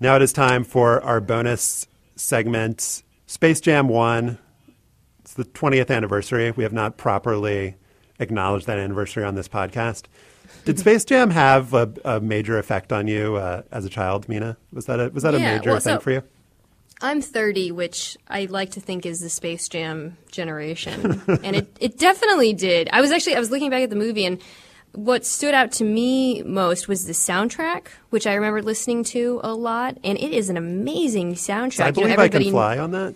Now it is time for our bonus segment, Space Jam 1. It's the 20th anniversary. We have not properly acknowledged that anniversary on this podcast. Did Space Jam have a, a major effect on you uh, as a child, Mina? Was that a, was that a major well, thing so- for you? I'm 30, which I like to think is the Space Jam generation. and it, it definitely did. I was actually, I was looking back at the movie and what stood out to me most was the soundtrack, which I remember listening to a lot. And it is an amazing soundtrack. I You know, believe I can fly on that.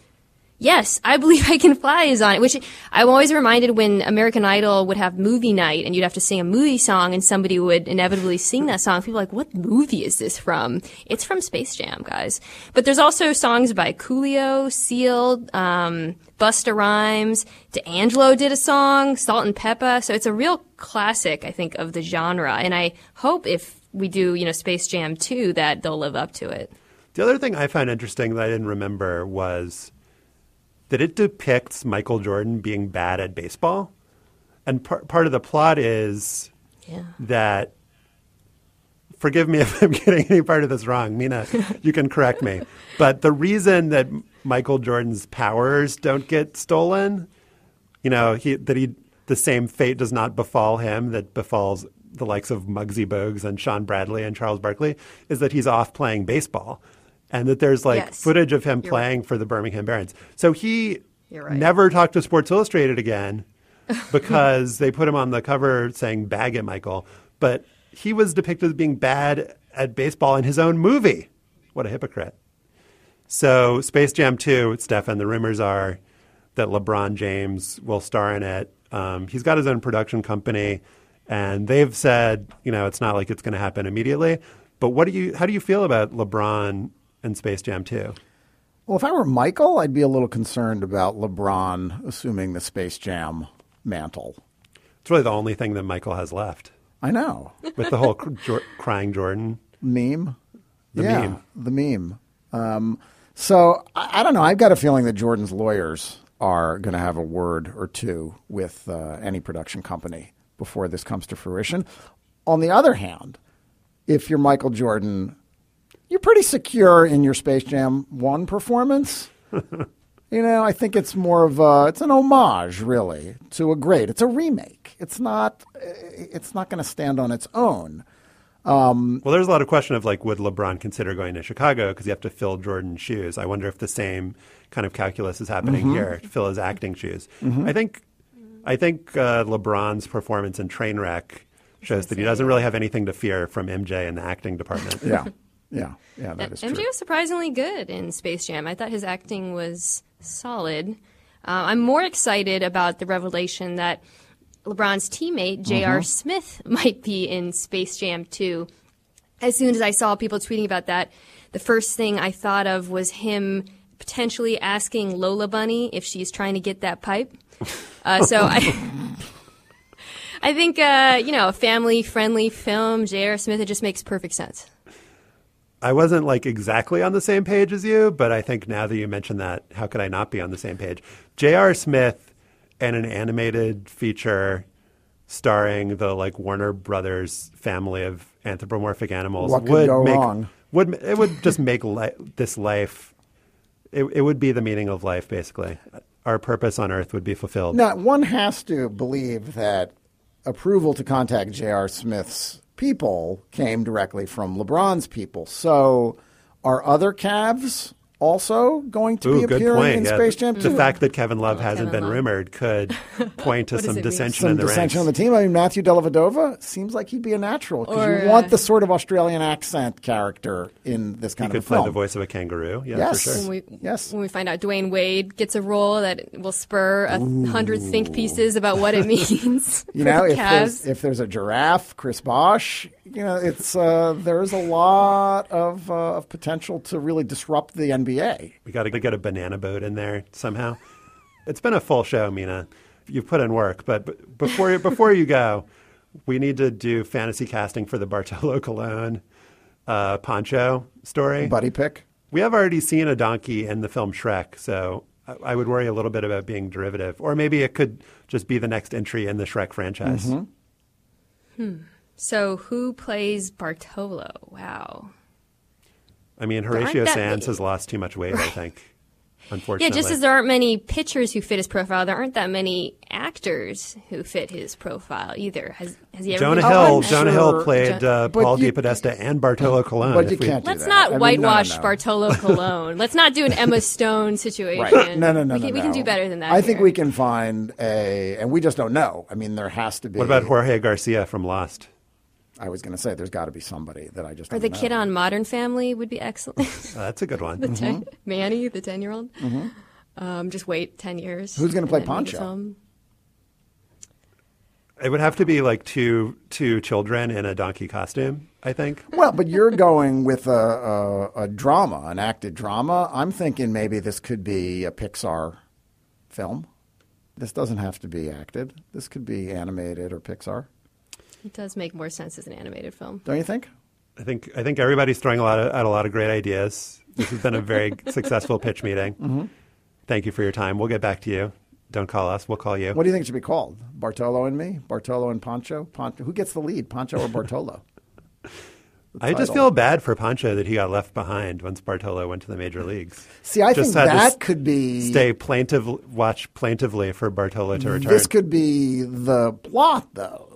Yes, I believe I can fly is on it. Which I'm always reminded when American Idol would have movie night and you'd have to sing a movie song and somebody would inevitably sing that song. People like, what movie is this from? It's from Space Jam, guys. But there's also songs by Coolio, Seal, um, Busta Rhymes, D'Angelo did a song, Salt-N-Pepa. So it's a real classic, I think, of the genre. And I hope if we do, you know, Space Jam 2 that they'll live up to it. The other thing I found interesting that I didn't remember was that it depicts Michael Jordan being bad at baseball. And par- part of the plot is Yeah. that, forgive me if I'm getting any part of this wrong, Mina, you can correct me. But the reason that Michael Jordan's powers don't get stolen, you know, he, that he, the same fate does not befall him that befalls the likes of Muggsy Bogues and Shawn Bradley and Charles Barkley, is that he's off playing baseball. And that there's like Yes. footage of him You're playing for the Birmingham Barons. So he right. never talked to Sports Illustrated again because they put him on the cover saying "Bag it, Michael." But he was depicted as being bad at baseball in his own movie. What a hypocrite! So, Space Jam 2, Stefan, the rumors are that LeBron James will star in it. Um, he's got his own production company, and they've said, you know, it's not like it's going to happen immediately. But what do you? How do you feel about LeBron and Space Jam 2? Well, if I were Michael, I'd be a little concerned about LeBron assuming the Space Jam mantle. It's really the only thing that Michael has left I know. with the whole cr- crying Jordan. meme. The yeah, meme. The meme. Um, so I, I don't know. I've got a feeling that Jordan's lawyers are going to have a word or two with uh, any production company before this comes to fruition. On the other hand, if you're Michael Jordan, you're pretty secure in your Space Jam 1 performance. you know, I think it's more of a, it's an homage really to a great. It's a remake. It's not eh, it's not going to stand on its own. Um, well, there's a lot of question of like, would LeBron consider going to Chicago because you have to fill Jordan's shoes? I wonder if the same kind of calculus is happening mm-hmm. here to fill his acting shoes. Mm-hmm. I think, I think uh, LeBron's performance in Trainwreck shows that he doesn't really have anything to fear from MJ in the acting department. Yeah. Yeah. Yeah, that is MJ true. was surprisingly good in Space Jam. I thought his acting was solid. Uh, I'm more excited about the revelation that LeBron's teammate J.R. Mm-hmm. Smith might be in Space Jam 2. As soon as I saw people tweeting about that, the first thing I thought of was him potentially asking Lola Bunny if she's trying to get that pipe. Uh, so I. I think uh, you know a family-friendly film. J.R. Smith. It just makes perfect sense. I wasn't like exactly on the same page as you, but I think now that you mention that, how could I not be on the same page? J.R. Smith and an animated feature starring the like Warner Brothers family of anthropomorphic animals What would go make wrong? would it would just make li- this life it, it would be the meaning of life basically. Our purpose on earth would be fulfilled. Now, one has to believe that approval to contact J.R. Smith's people came directly from LeBron's people. So, are other Cavs also going to Ooh, be appearing point. in yeah. Space Jam the fact that Kevin Love hasn't Kevin been Love. rumored could point to some it mean? dissension Some in the dissension on the team. I mean, Matthew Dellavedova seems like he'd be a natural because Or, you want uh, the sort of Australian accent character in this He kind could of a play film. the voice of a kangaroo. Yeah, Yes. for sure. when we Yes. when we find out Dwyane Wade gets a role that will spur a hundred think pieces about what it means. You for know, the if there's, Cavs. if there's a giraffe, Chris Bosh, you know, it's uh, there's a lot of uh, of potential to really disrupt the NBA. We got to get a banana boat in there somehow. It's been a full show, Mina. You've put in work, but b- before before you go, we need to do fantasy casting for the Bartolo Colon uh, Pancho story. Buddy pick. We have already seen a donkey in the film Shrek, so I, I would worry a little bit about being derivative, or maybe it could just be the next entry in the Shrek franchise. Mm-hmm. So who plays Bartolo? Wow. I mean, Horatio that Sanz many. has lost too much weight, I think. Unfortunately. Yeah, just as there aren't many pitchers who fit his profile, there aren't that many actors who fit his profile either. Has has he ever Jonah Hill. I'm Jonah sure- Hill played Jo- uh, Paul you- DePodesta and Bartolo Colon. But you we- can't do Let's that. not I mean, no, no, whitewash no. Bartolo Colon. Let's not do an Emma Stone situation. Right. No, no, no, we no, can, we can do better than that. I think we can find a, and we just don't know. I mean, there has to be. What about Jorge Garcia from Lost? I was going to say there's got to be somebody that I just Or don't the know. kid on Modern Family would be excellent. Uh, that's a good one. the ten, Manny, the ten-year-old. Um, just wait ten years. Mm-hmm. Who's gonna play then make a Pancho? film. It would have to be like two two children in a donkey costume. I think. Well, but you're going with a, a, a drama, an acted drama. I'm thinking maybe this could be a Pixar film. This doesn't have to be acted. This could be animated or Pixar. It does make more sense as an animated film. Don't you think? I think I think everybody's throwing a lot of, out a lot of great ideas. This has been a very successful pitch meeting. Mm-hmm. Thank you for your time. We'll get back to you. Don't call us. We'll call you. What do you think it should be called? Bartolo and me? Bartolo and Pancho? Pancho? Who gets the lead, Pancho or Bartolo? I just feel bad for Pancho that he got left behind once Bartolo went to the major leagues. See, I Just think that could be Stay plaintive, watch plaintively for Bartolo to return. This could be the plot, though.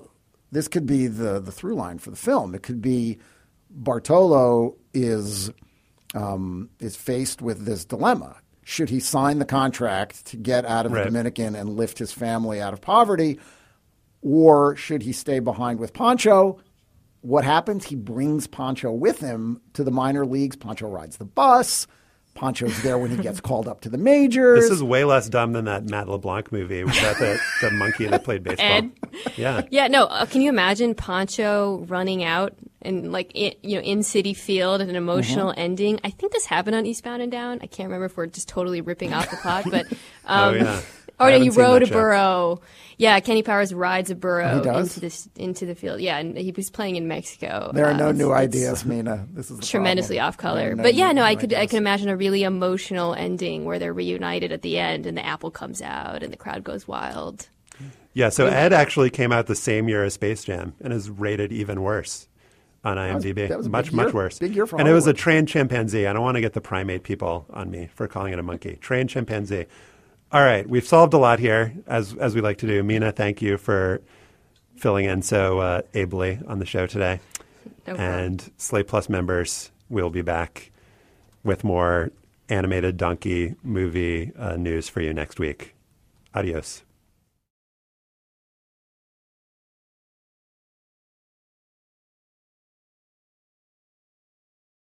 This could be the the through line for the film. It could be Bartolo is um, is faced with this dilemma. Should he sign the contract to get out of the Dominican and lift his family out of poverty, or should he stay behind with Pancho? What happens? He brings Pancho with him to the minor leagues. Pancho rides the bus. Pancho's there when he gets called up to the majors. This is way less dumb than that Matt LeBlanc movie with that the, the monkey that played baseball. Ed? Yeah. Yeah, no. Uh, can you imagine Pancho running out and like in, you know in Citi Field at an emotional Mm-hmm. ending? I think this happened on Eastbound and Down. I can't remember if we're just totally ripping off the plot, but Oh, um, yeah. Or I no, haven't he rode a burro. Yeah, Kenny Powers rides a burro He does? into this into the field. Yeah, and he was playing in Mexico. There are Uh, no it's- new it's ideas, Mina. This is Tremendously problem. off color, There are but yeah, new- no, I new could I ideas. can imagine a really emotional ending where they're reunited at the end and the apple comes out and the crowd goes wild. Yeah, so Ed actually came out the same year as Space Jam and is rated even worse on IMDb. that was a much, big much worse. Big year for And it was a trained chimpanzee. I don't want to get the primate people on me for calling it a monkey. Trained chimpanzee. All right, we've solved a lot here, as as we like to do. Mina, thank you for filling in so uh, ably on the show today. No and Slate Plus members we'll be back with more animated donkey movie uh, news for you next week. Adios.